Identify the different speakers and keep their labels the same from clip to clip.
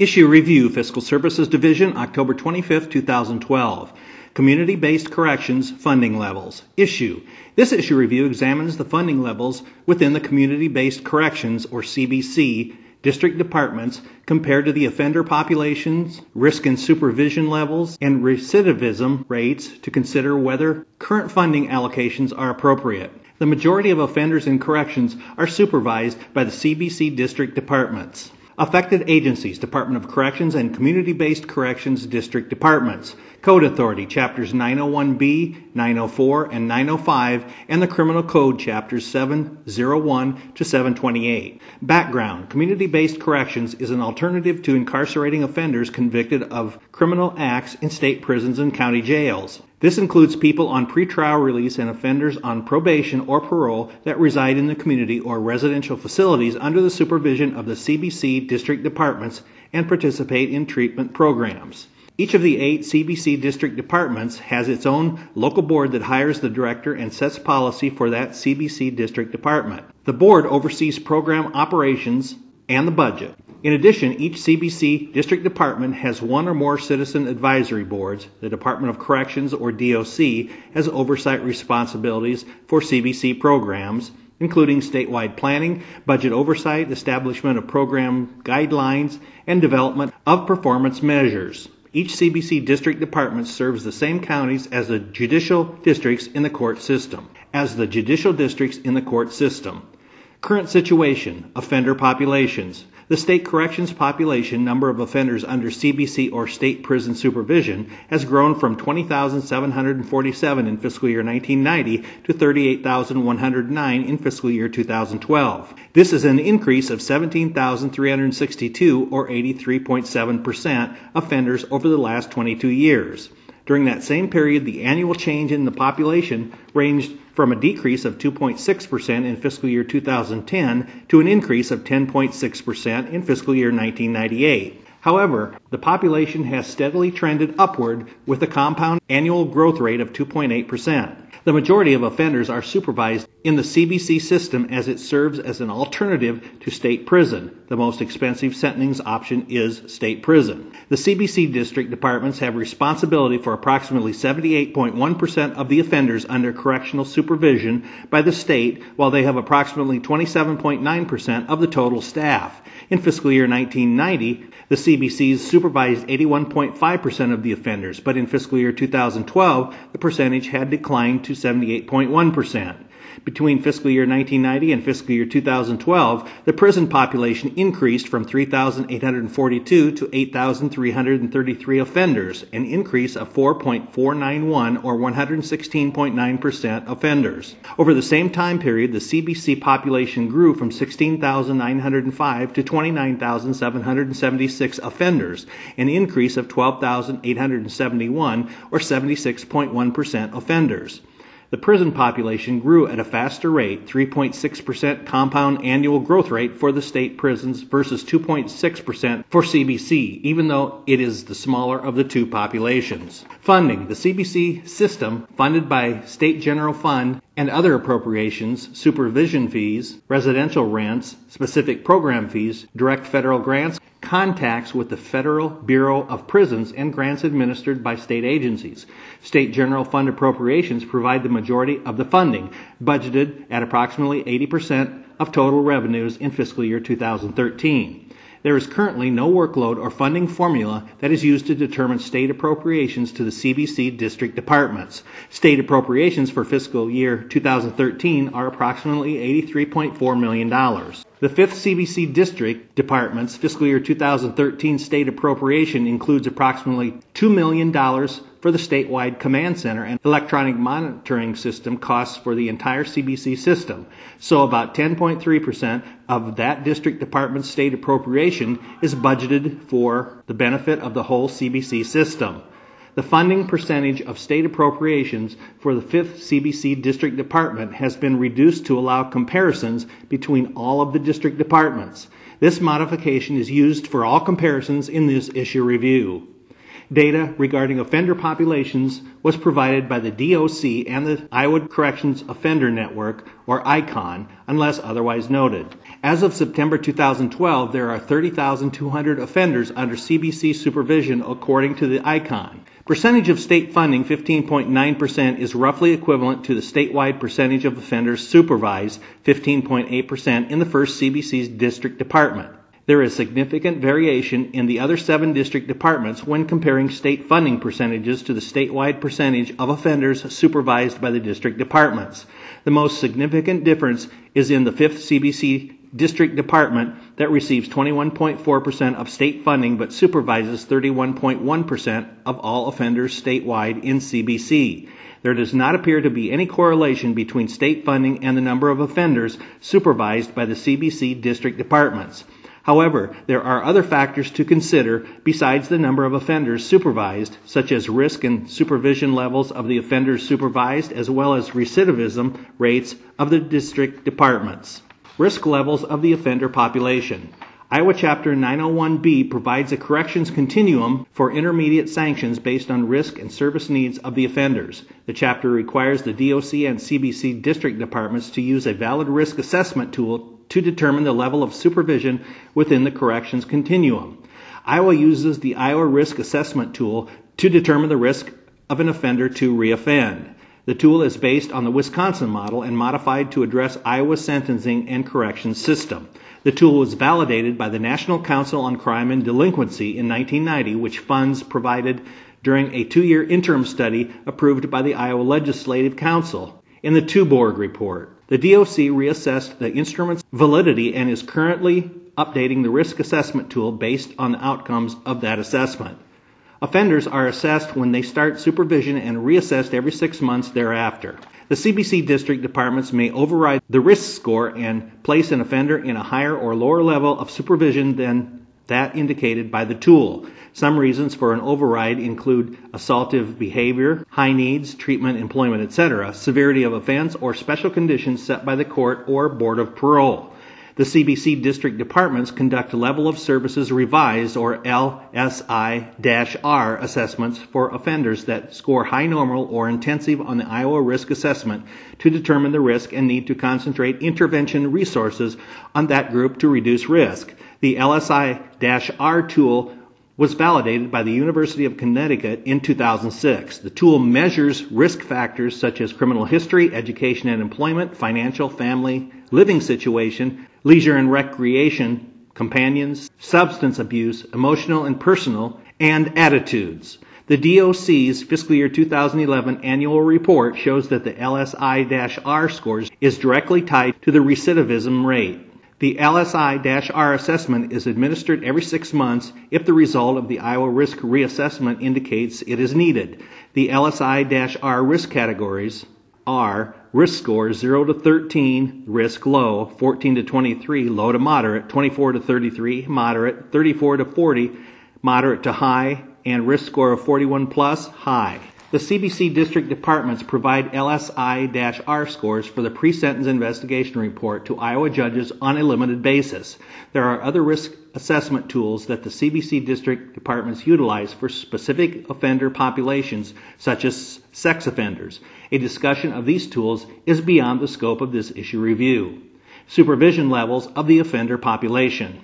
Speaker 1: Issue Review Fiscal Services Division, October 25, 2012. Community Based Corrections Funding Levels. Issue. This issue review examines the funding levels within the Community Based Corrections, or CBC, district departments compared to the offender populations, risk and supervision levels, and recidivism rates to consider whether current funding allocations are appropriate. The majority of offenders in corrections are supervised by the CBC district departments. Affected agencies, Department of Corrections and Community Based Corrections District Departments, Code Authority, Chapters 901B, 904, and 905, and the Criminal Code, Chapters 701 to 728. Background Community Based Corrections is an alternative to incarcerating offenders convicted of criminal acts in state prisons and county jails. This includes people on pretrial release and offenders on probation or parole that reside in the community or residential facilities under the supervision of the CBC district departments and participate in treatment programs. Each of the eight CBC district departments has its own local board that hires the director and sets policy for that CBC district department. The board oversees program operations and the budget. In addition, each CBC district department has one or more citizen advisory boards. The Department of Corrections, or DOC, has oversight responsibilities for CBC programs, including statewide planning, budget oversight, establishment of program guidelines, and development of performance measures. Each CBC district department serves the same counties as the judicial districts in the court system. As the judicial districts in the court system. Current situation offender populations. The state corrections population number of offenders under CBC or state prison supervision has grown from 20,747 in fiscal year 1990 to 38,109 in fiscal year 2012. This is an increase of 17,362 or 83.7% offenders over the last 22 years. During that same period, the annual change in the population ranged from a decrease of 2.6% in fiscal year 2010 to an increase of 10.6% in fiscal year 1998. However, the population has steadily trended upward with a compound annual growth rate of 2.8%. The majority of offenders are supervised in the CBC system as it serves as an alternative to state prison. The most expensive sentencing option is state prison. The CBC district departments have responsibility for approximately 78.1% of the offenders under correctional supervision by the state, while they have approximately 27.9% of the total staff. In fiscal year 1990, the CBCs supervised 81.5% of the offenders, but in fiscal year 2012, the percentage had declined to 78.1%. Between fiscal year 1990 and fiscal year 2012, the prison population increased from 3,842 to 8,333 offenders, an increase of 4.491 or 116.9% offenders. Over the same time period, the CBC population grew from 16,905 to 29,776 offenders, an increase of 12,871 or 76.1% offenders. The prison population grew at a faster rate, 3.6% compound annual growth rate for the state prisons versus 2.6% for CBC, even though it is the smaller of the two populations. Funding The CBC system, funded by State General Fund and other appropriations, supervision fees, residential rents, specific program fees, direct federal grants, contacts with the Federal Bureau of Prisons and grants administered by state agencies. State general fund appropriations provide the majority of the funding, budgeted at approximately 80% of total revenues in fiscal year 2013. There is currently no workload or funding formula that is used to determine state appropriations to the CBC district departments. State appropriations for fiscal year 2013 are approximately $83.4 million. The 5th CBC District Department's fiscal year 2013 state appropriation includes approximately $2 million for the statewide command center and electronic monitoring system costs for the entire CBC system. So about 10.3% of that district department's state appropriation is budgeted for the benefit of the whole CBC system. The funding percentage of state appropriations for the 5th CBC District Department has been reduced to allow comparisons between all of the district departments. This modification is used for all comparisons in this issue review. Data regarding offender populations was provided by the DOC and the Iowa Corrections Offender Network, or ICON, unless otherwise noted. As of September 2012, there are 30,200 offenders under CBC supervision according to the ICON. Percentage of state funding, 15.9%, is roughly equivalent to the statewide percentage of offenders supervised, 15.8%, in the first CBC's district department. There is significant variation in the other seven district departments when comparing state funding percentages to the statewide percentage of offenders supervised by the district departments. The most significant difference is in the 5th CBC district department that receives 21.4% of state funding but supervises 31.1% of all offenders statewide in CBC. There does not appear to be any correlation between state funding and the number of offenders supervised by the CBC district departments. However, there are other factors to consider besides the number of offenders supervised, such as risk and supervision levels of the offenders supervised, as well as recidivism rates of the district departments. Risk levels of the offender population. Iowa Chapter 901B provides a corrections continuum for intermediate sanctions based on risk and service needs of the offenders. The chapter requires the DOC and CBC district departments to use a valid risk assessment tool to determine the level of supervision within the corrections continuum. Iowa uses the Iowa Risk Assessment Tool to determine the risk of an offender to reoffend. The tool is based on the Wisconsin model and modified to address Iowa's sentencing and corrections system. The tool was validated by the National Council on Crime and Delinquency in 1990, which funds provided during a two year interim study approved by the Iowa Legislative Council. In the Tuborg report, the DOC reassessed the instrument's validity and is currently updating the risk assessment tool based on the outcomes of that assessment. Offenders are assessed when they start supervision and reassessed every six months thereafter. The CBC district departments may override the risk score and place an offender in a higher or lower level of supervision than that indicated by the tool. Some reasons for an override include assaultive behavior, high needs, treatment, employment, etc., severity of offense, or special conditions set by the court or board of parole. The CBC district departments conduct level of services revised or LSI-R assessments for offenders that score high normal or intensive on the Iowa risk assessment to determine the risk and need to concentrate intervention resources on that group to reduce risk. The LSI-R tool was validated by the University of Connecticut in 2006. The tool measures risk factors such as criminal history, education and employment, financial, family, living situation, leisure and recreation, companions, substance abuse, emotional and personal, and attitudes. The DOC's fiscal year 2011 annual report shows that the LSI-R scores is directly tied to the recidivism rate. The LSI-R assessment is administered every six months if the result of the Iowa risk reassessment indicates it is needed. The LSI-R risk categories are risk scores 0 to 13, risk low, 14 to 23, low to moderate, 24 to 33, moderate, 34 to 40, moderate to high, and risk score of 41 plus, high. The CBC district departments provide LSI-R scores for the pre-sentence investigation report to Iowa judges on a limited basis. There are other risk assessment tools that the CBC district departments utilize for specific offender populations, such as sex offenders. A discussion of these tools is beyond the scope of this issue review. Supervision levels of the offender population.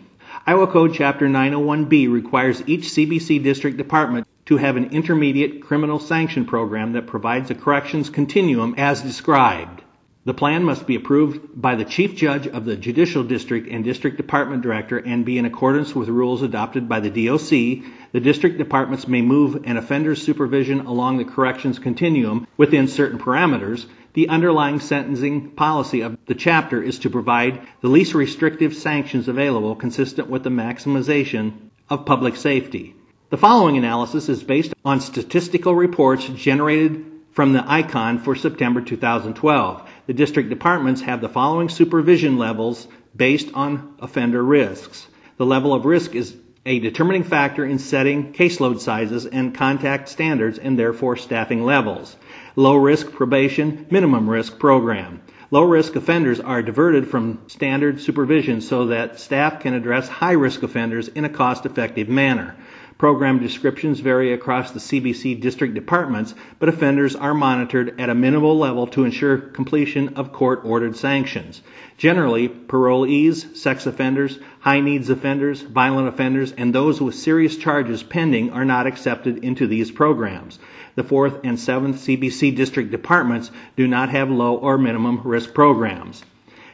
Speaker 1: Iowa Code Chapter 901B requires each CBC district department to have an intermediate criminal sanction program that provides a corrections continuum as described. The plan must be approved by the Chief Judge of the Judicial District and District Department Director and be in accordance with rules adopted by the DOC. The district departments may move an offender's supervision along the corrections continuum within certain parameters. The underlying sentencing policy of the chapter is to provide the least restrictive sanctions available consistent with the maximization of public safety. The following analysis is based on statistical reports generated from the ICON for September 2012. The district departments have the following supervision levels based on offender risks. The level of risk is a determining factor in setting caseload sizes and contact standards and therefore staffing levels. Low risk probation, minimum risk program. Low risk offenders are diverted from standard supervision so that staff can address high risk offenders in a cost effective manner. Program descriptions vary across the CBC district departments, but offenders are monitored at a minimal level to ensure completion of court ordered sanctions. Generally, parolees, sex offenders, high needs offenders, violent offenders, and those with serious charges pending are not accepted into these programs. The 4th and 7th CBC district departments do not have low or minimum risk programs.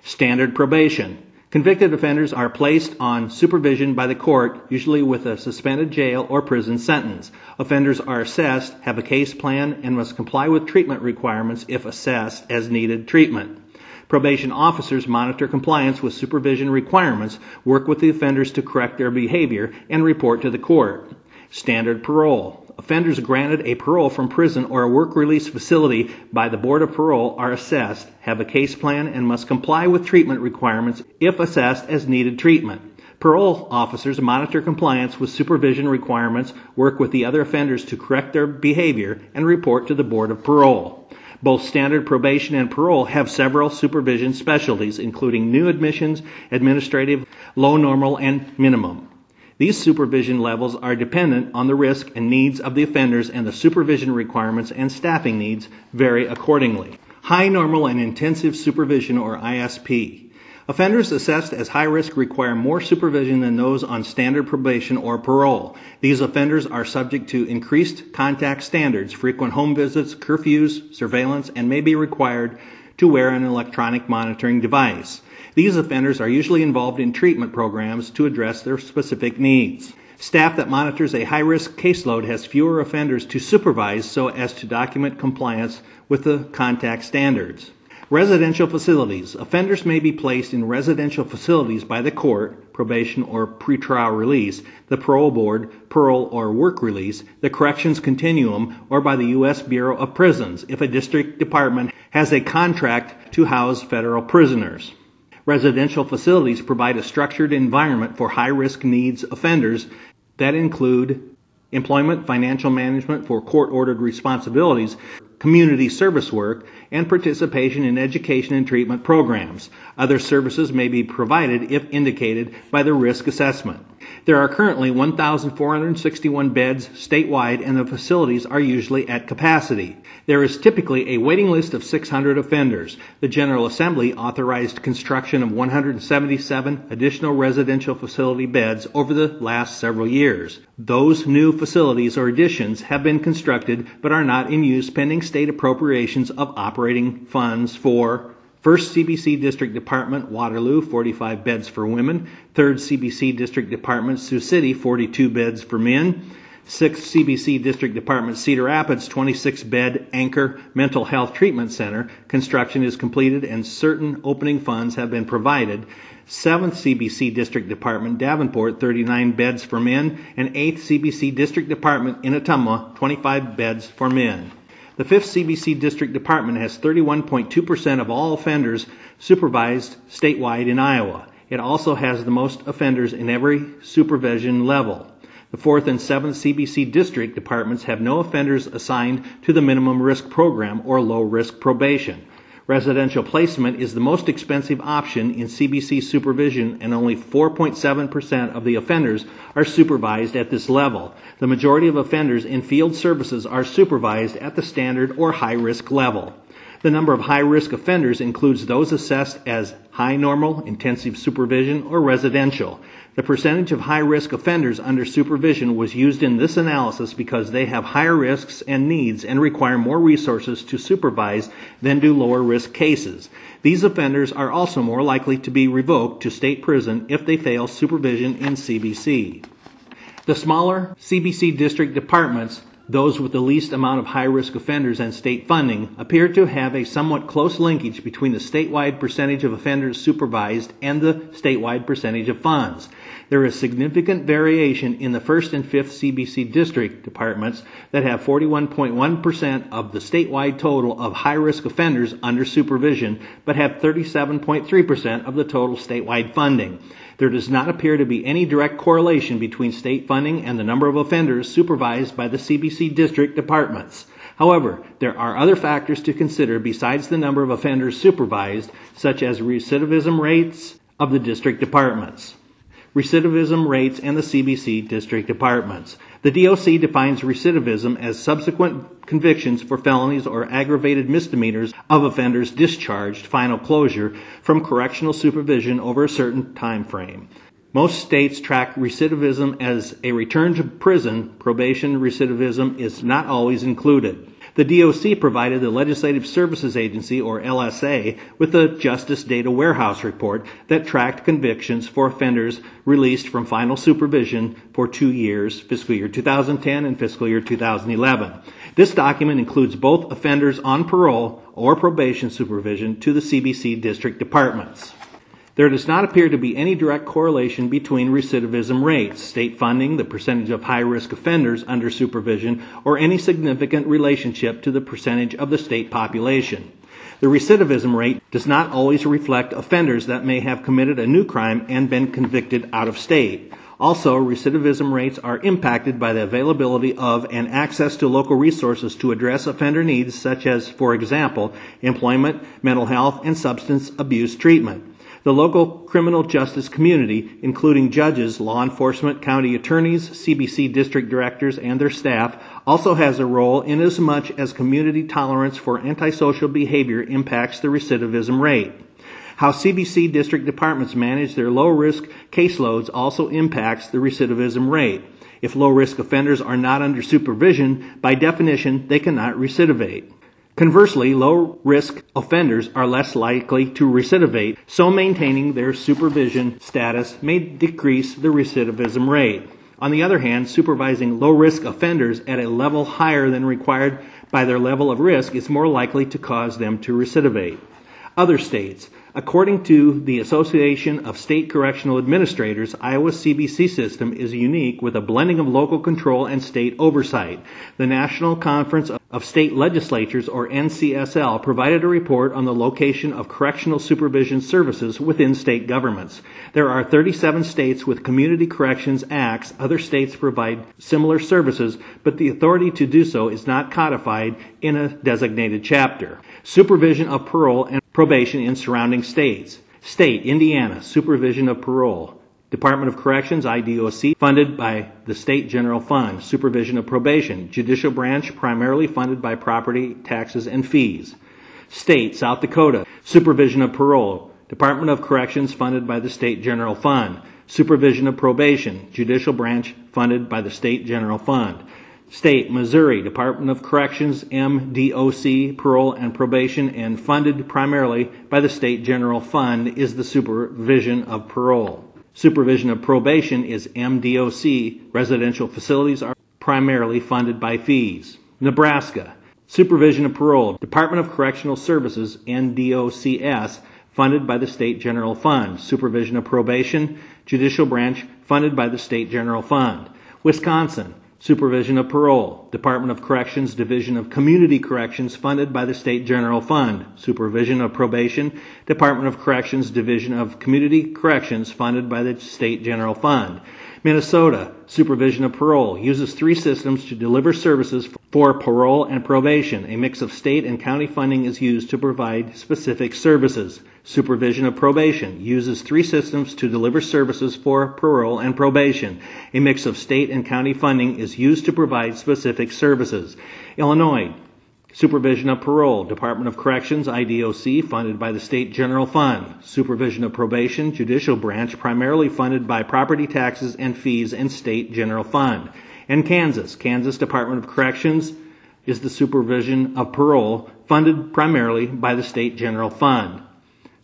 Speaker 1: Standard probation. Convicted offenders are placed on supervision by the court, usually with a suspended jail or prison sentence. Offenders are assessed, have a case plan, and must comply with treatment requirements if assessed as needed treatment. Probation officers monitor compliance with supervision requirements, work with the offenders to correct their behavior, and report to the court. Standard parole. Offenders granted a parole from prison or a work release facility by the Board of Parole are assessed, have a case plan, and must comply with treatment requirements if assessed as needed treatment. Parole officers monitor compliance with supervision requirements, work with the other offenders to correct their behavior, and report to the Board of Parole. Both standard probation and parole have several supervision specialties, including new admissions, administrative, low normal, and minimum. These supervision levels are dependent on the risk and needs of the offenders, and the supervision requirements and staffing needs vary accordingly. High normal and intensive supervision, or ISP. Offenders assessed as high risk require more supervision than those on standard probation or parole. These offenders are subject to increased contact standards, frequent home visits, curfews, surveillance, and may be required to wear an electronic monitoring device. These offenders are usually involved in treatment programs to address their specific needs. Staff that monitors a high risk caseload has fewer offenders to supervise so as to document compliance with the contact standards. Residential facilities. Offenders may be placed in residential facilities by the court, probation or pretrial release, the parole board, parole or work release, the corrections continuum, or by the U.S. Bureau of Prisons if a district department has a contract to house federal prisoners. Residential facilities provide a structured environment for high risk needs offenders that include employment, financial management for court ordered responsibilities, community service work, and participation in education and treatment programs. Other services may be provided if indicated by the risk assessment. There are currently 1,461 beds statewide, and the facilities are usually at capacity. There is typically a waiting list of 600 offenders. The General Assembly authorized construction of 177 additional residential facility beds over the last several years. Those new facilities or additions have been constructed but are not in use pending state appropriations of operating funds for First CBC District Department, Waterloo, 45 beds for women. Third CBC District Department, Sioux City, 42 beds for men. Sixth CBC District Department, Cedar Rapids, 26 bed Anchor Mental Health Treatment Center. Construction is completed and certain opening funds have been provided. Seventh CBC District Department, Davenport, 39 beds for men. And eighth CBC District Department, in Ottumwa, 25 beds for men. The 5th CBC District Department has 31.2% of all offenders supervised statewide in Iowa. It also has the most offenders in every supervision level. The 4th and 7th CBC District Departments have no offenders assigned to the minimum risk program or low risk probation. Residential placement is the most expensive option in CBC supervision, and only 4.7% of the offenders are supervised at this level. The majority of offenders in field services are supervised at the standard or high risk level. The number of high risk offenders includes those assessed as high normal, intensive supervision, or residential. The percentage of high risk offenders under supervision was used in this analysis because they have higher risks and needs and require more resources to supervise than do lower risk cases. These offenders are also more likely to be revoked to state prison if they fail supervision in CBC. The smaller CBC district departments those with the least amount of high risk offenders and state funding appear to have a somewhat close linkage between the statewide percentage of offenders supervised and the statewide percentage of funds. There is significant variation in the 1st and 5th CBC district departments that have 41.1% of the statewide total of high risk offenders under supervision, but have 37.3% of the total statewide funding. There does not appear to be any direct correlation between state funding and the number of offenders supervised by the CBC district departments. However, there are other factors to consider besides the number of offenders supervised, such as recidivism rates of the district departments recidivism rates, and the CBC district departments. The DOC defines recidivism as subsequent convictions for felonies or aggravated misdemeanors of offenders discharged final closure from correctional supervision over a certain time frame. Most states track recidivism as a return to prison. Probation recidivism is not always included. The DOC provided the Legislative Services Agency, or LSA, with the Justice Data Warehouse report that tracked convictions for offenders released from final supervision for two years, fiscal year 2010 and fiscal year 2011. This document includes both offenders on parole or probation supervision to the CBC district departments. There does not appear to be any direct correlation between recidivism rates, state funding, the percentage of high risk offenders under supervision, or any significant relationship to the percentage of the state population. The recidivism rate does not always reflect offenders that may have committed a new crime and been convicted out of state. Also, recidivism rates are impacted by the availability of and access to local resources to address offender needs, such as, for example, employment, mental health, and substance abuse treatment. The local criminal justice community, including judges, law enforcement, county attorneys, CBC district directors, and their staff, also has a role inasmuch as community tolerance for antisocial behavior impacts the recidivism rate. How CBC district departments manage their low risk caseloads also impacts the recidivism rate. If low risk offenders are not under supervision, by definition, they cannot recidivate. Conversely, low risk offenders are less likely to recidivate, so maintaining their supervision status may decrease the recidivism rate. On the other hand, supervising low risk offenders at a level higher than required by their level of risk is more likely to cause them to recidivate. Other states. According to the Association of State Correctional Administrators, Iowa's CBC system is unique with a blending of local control and state oversight. The National Conference of State Legislatures, or NCSL, provided a report on the location of correctional supervision services within state governments. There are 37 states with Community Corrections Acts. Other states provide similar services, but the authority to do so is not codified in a designated chapter. Supervision of parole and probation in surrounding states. State, Indiana, supervision of parole. Department of Corrections, IDOC, funded by the State General Fund. Supervision of Probation. Judicial Branch, primarily funded by property taxes and fees. State, South Dakota, Supervision of Parole. Department of Corrections, funded by the State General Fund. Supervision of Probation. Judicial Branch, funded by the State General Fund. State, Missouri, Department of Corrections, MDOC, Parole and Probation, and funded primarily by the State General Fund, is the supervision of parole. Supervision of probation is MDOC. Residential facilities are primarily funded by fees. Nebraska. Supervision of parole. Department of Correctional Services, NDOCS, funded by the State General Fund. Supervision of probation. Judicial branch funded by the State General Fund. Wisconsin. Supervision of Parole, Department of Corrections, Division of Community Corrections, funded by the State General Fund. Supervision of Probation, Department of Corrections, Division of Community Corrections, funded by the State General Fund. Minnesota, Supervision of Parole, uses three systems to deliver services for parole and probation. A mix of state and county funding is used to provide specific services. Supervision of Probation uses three systems to deliver services for parole and probation. A mix of state and county funding is used to provide specific services. Illinois, Supervision of Parole, Department of Corrections, IDOC, funded by the State General Fund. Supervision of Probation, Judicial Branch, primarily funded by property taxes and fees and State General Fund. And Kansas, Kansas Department of Corrections is the supervision of parole, funded primarily by the State General Fund.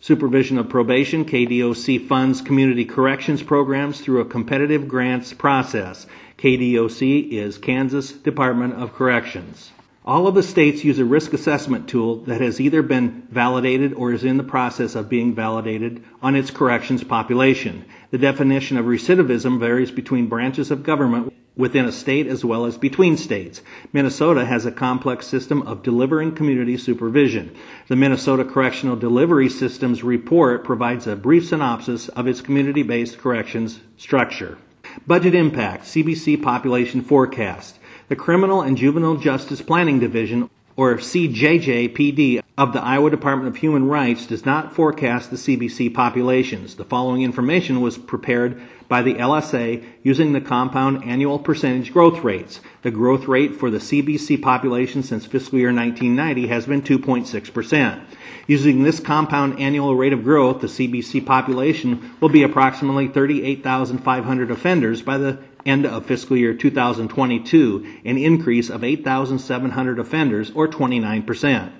Speaker 1: Supervision of Probation, KDOC funds community corrections programs through a competitive grants process. KDOC is Kansas Department of Corrections. All of the states use a risk assessment tool that has either been validated or is in the process of being validated on its corrections population. The definition of recidivism varies between branches of government within a state as well as between states. Minnesota has a complex system of delivering community supervision. The Minnesota Correctional Delivery Systems report provides a brief synopsis of its community based corrections structure. Budget impact, CBC population forecast. The Criminal and Juvenile Justice Planning Division or CJJPD, of the Iowa Department of Human Rights does not forecast the CBC populations. The following information was prepared by the LSA using the compound annual percentage growth rates. The growth rate for the CBC population since fiscal year 1990 has been 2.6%. Using this compound annual rate of growth, the CBC population will be approximately 38,500 offenders by the end of fiscal year 2022, an increase of 8,700 offenders or 29%.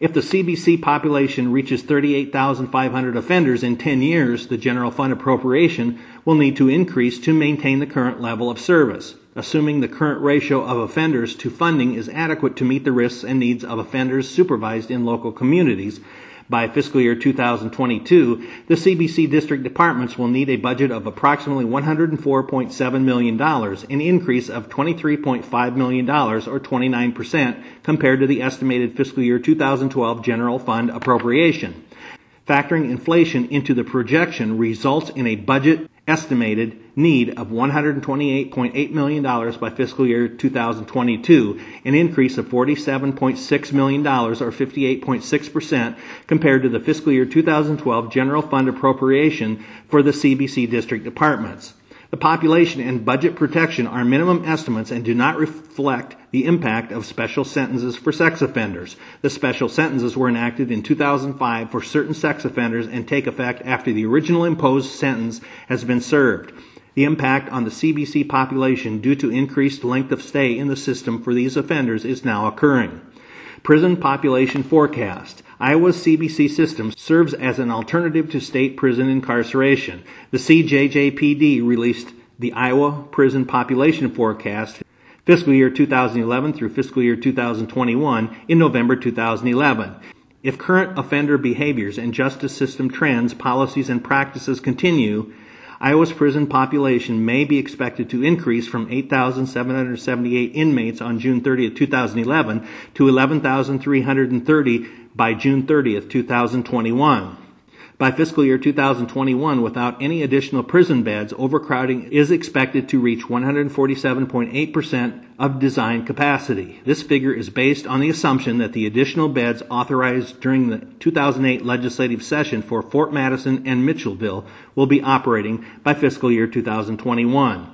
Speaker 1: If the CBC population reaches 38,500 offenders in 10 years, the general fund appropriation will need to increase to maintain the current level of service. Assuming the current ratio of offenders to funding is adequate to meet the risks and needs of offenders supervised in local communities, by fiscal year 2022, the CBC district departments will need a budget of approximately $104.7 million, an increase of $23.5 million or 29% compared to the estimated fiscal year 2012 general fund appropriation. Factoring inflation into the projection results in a budget estimated need of $128.8 million by fiscal year 2022, an increase of $47.6 million or 58.6% compared to the fiscal year 2012 general fund appropriation for the CBC district departments. The population and budget protection are minimum estimates and do not reflect the impact of special sentences for sex offenders. The special sentences were enacted in 2005 for certain sex offenders and take effect after the original imposed sentence has been served. The impact on the CBC population due to increased length of stay in the system for these offenders is now occurring. Prison population forecast. Iowa's CBC system serves as an alternative to state prison incarceration. The CJJPD released the Iowa prison population forecast fiscal year 2011 through fiscal year 2021 in November 2011. If current offender behaviors and justice system trends, policies, and practices continue, Iowa's prison population may be expected to increase from 8,778 inmates on June 30, 2011 to 11,330 by June 30, 2021. By fiscal year 2021, without any additional prison beds, overcrowding is expected to reach 147.8% of design capacity. This figure is based on the assumption that the additional beds authorized during the 2008 legislative session for Fort Madison and Mitchellville will be operating by fiscal year 2021.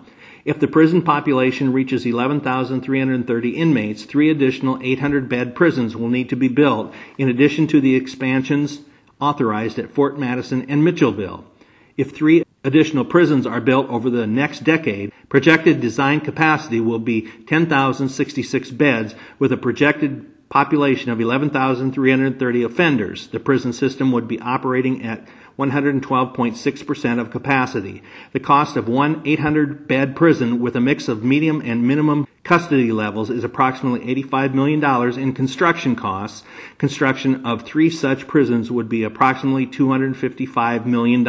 Speaker 1: If the prison population reaches 11,330 inmates, three additional 800 bed prisons will need to be built, in addition to the expansions authorized at Fort Madison and Mitchellville. If three additional prisons are built over the next decade, projected design capacity will be 10,066 beds with a projected population of 11,330 offenders. The prison system would be operating at 112.6% of capacity. The cost of one 800 bed prison with a mix of medium and minimum custody levels is approximately $85 million in construction costs. Construction of three such prisons would be approximately $255 million.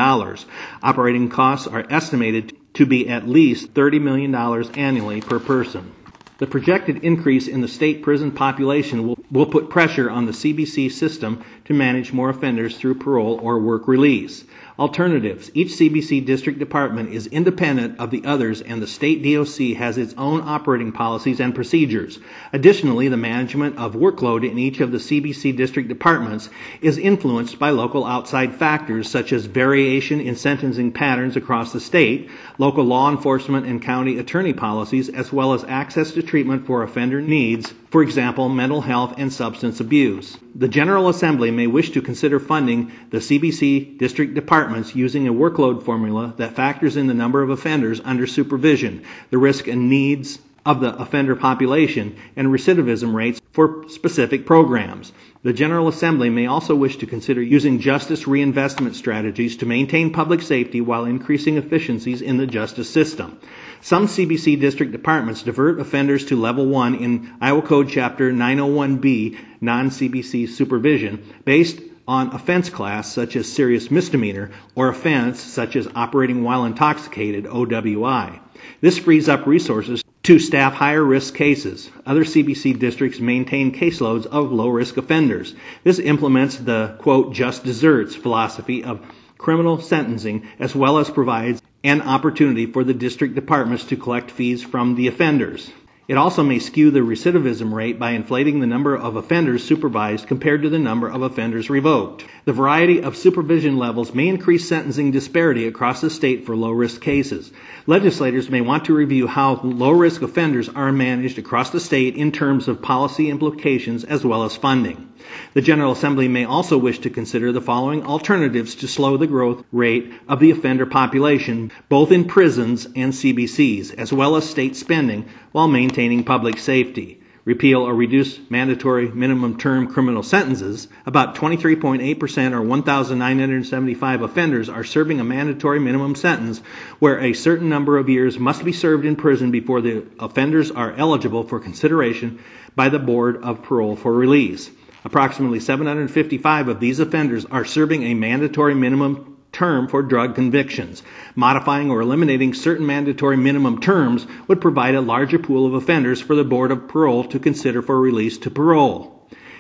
Speaker 1: Operating costs are estimated to be at least $30 million annually per person. The projected increase in the state prison population will, will put pressure on the CBC system to manage more offenders through parole or work release. Alternatives. Each CBC district department is independent of the others and the state DOC has its own operating policies and procedures. Additionally, the management of workload in each of the CBC district departments is influenced by local outside factors such as variation in sentencing patterns across the state, local law enforcement and county attorney policies, as well as access to treatment for offender needs, for example, mental health and substance abuse. The General Assembly may wish to consider funding the CBC district departments using a workload formula that factors in the number of offenders under supervision, the risk and needs of the offender population, and recidivism rates for specific programs. The General Assembly may also wish to consider using justice reinvestment strategies to maintain public safety while increasing efficiencies in the justice system. Some CBC district departments divert offenders to level 1 in Iowa Code Chapter 901B, non CBC supervision, based on offense class such as serious misdemeanor or offense such as operating while intoxicated, OWI. This frees up resources to staff higher risk cases. Other CBC districts maintain caseloads of low risk offenders. This implements the quote just deserts philosophy of criminal sentencing as well as provides an opportunity for the district departments to collect fees from the offenders. It also may skew the recidivism rate by inflating the number of offenders supervised compared to the number of offenders revoked. The variety of supervision levels may increase sentencing disparity across the state for low risk cases. Legislators may want to review how low risk offenders are managed across the state in terms of policy implications as well as funding. The General Assembly may also wish to consider the following alternatives to slow the growth rate of the offender population, both in prisons and CBCs, as well as state spending, while maintaining public safety. Repeal or reduce mandatory minimum term criminal sentences. About 23.8% or 1,975 offenders are serving a mandatory minimum sentence where a certain number of years must be served in prison before the offenders are eligible for consideration by the Board of Parole for release. Approximately 755 of these offenders are serving a mandatory minimum term for drug convictions. Modifying or eliminating certain mandatory minimum terms would provide a larger pool of offenders for the Board of Parole to consider for release to parole.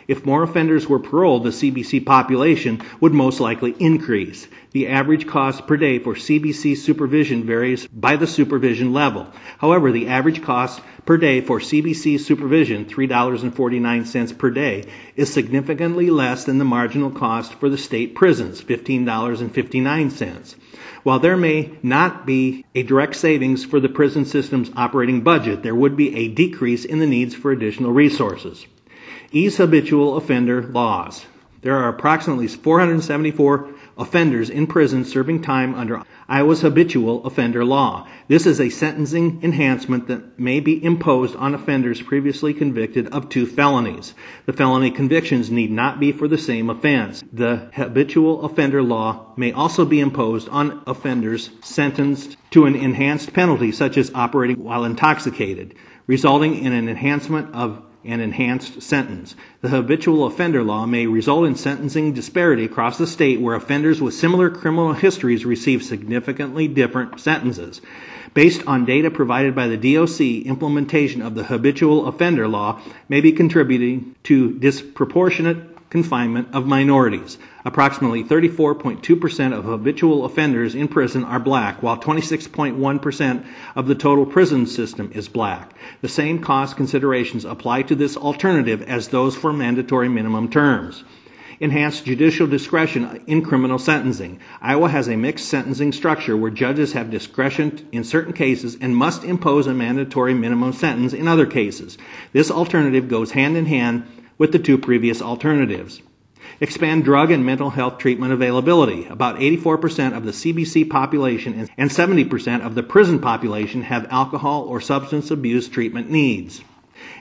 Speaker 1: If more offenders were paroled, the CBC population would most likely increase. The average cost per day for CBC supervision varies by the supervision level. However, the average cost per day for CBC supervision, $3.49 per day, is significantly less than the marginal cost for the state prisons, $15.59. While there may not be a direct savings for the prison system's operating budget, there would be a decrease in the needs for additional resources. Habitual offender laws. There are approximately 474 offenders in prison serving time under Iowa's habitual offender law. This is a sentencing enhancement that may be imposed on offenders previously convicted of two felonies. The felony convictions need not be for the same offense. The habitual offender law may also be imposed on offenders sentenced to an enhanced penalty such as operating while intoxicated, resulting in an enhancement of an enhanced sentence. The habitual offender law may result in sentencing disparity across the state where offenders with similar criminal histories receive significantly different sentences. Based on data provided by the DOC, implementation of the habitual offender law may be contributing to disproportionate confinement of minorities. Approximately 34.2% of habitual offenders in prison are black, while 26.1% of the total prison system is black. The same cost considerations apply to this alternative as those for mandatory minimum terms. Enhanced judicial discretion in criminal sentencing. Iowa has a mixed sentencing structure where judges have discretion in certain cases and must impose a mandatory minimum sentence in other cases. This alternative goes hand in hand with the two previous alternatives. Expand drug and mental health treatment availability. About 84% of the CBC population and 70% of the prison population have alcohol or substance abuse treatment needs.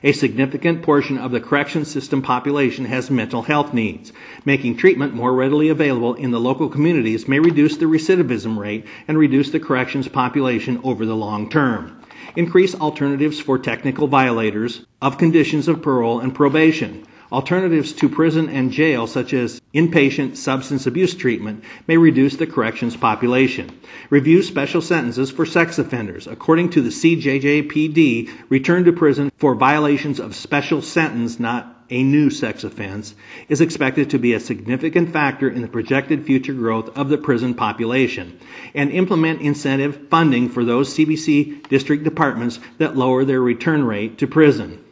Speaker 1: A significant portion of the correction system population has mental health needs. Making treatment more readily available in the local communities may reduce the recidivism rate and reduce the corrections population over the long term. Increase alternatives for technical violators of conditions of parole and probation. Alternatives to prison and jail, such as inpatient substance abuse treatment, may reduce the corrections population. Review special sentences for sex offenders. According to the CJJPD, return to prison for violations of special sentence, not a new sex offense, is expected to be a significant factor in the projected future growth of the prison population, and implement incentive funding for those CBC district departments that lower their return rate to prison.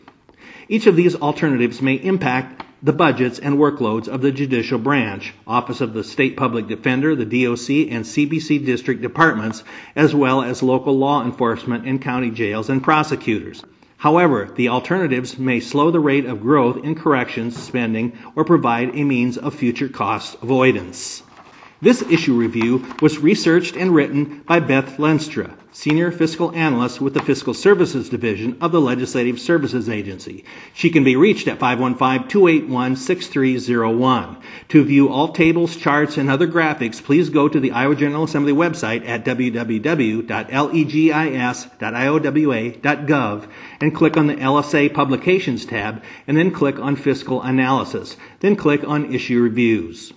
Speaker 1: Each of these alternatives may impact the budgets and workloads of the judicial branch, Office of the State Public Defender, the DOC, and CBC district departments, as well as local law enforcement and county jails and prosecutors. However, the alternatives may slow the rate of growth in corrections spending or provide a means of future cost avoidance. This issue review was researched and written by Beth Lenstra, Senior Fiscal Analyst with the Fiscal Services Division of the Legislative Services Agency. She can be reached at 515-281-6301. To view all tables, charts, and other graphics, please go to the Iowa General Assembly website at www.legis.iowa.gov and click on the LSA Publications tab, and then click on Fiscal Analysis. Then click on Issue Reviews.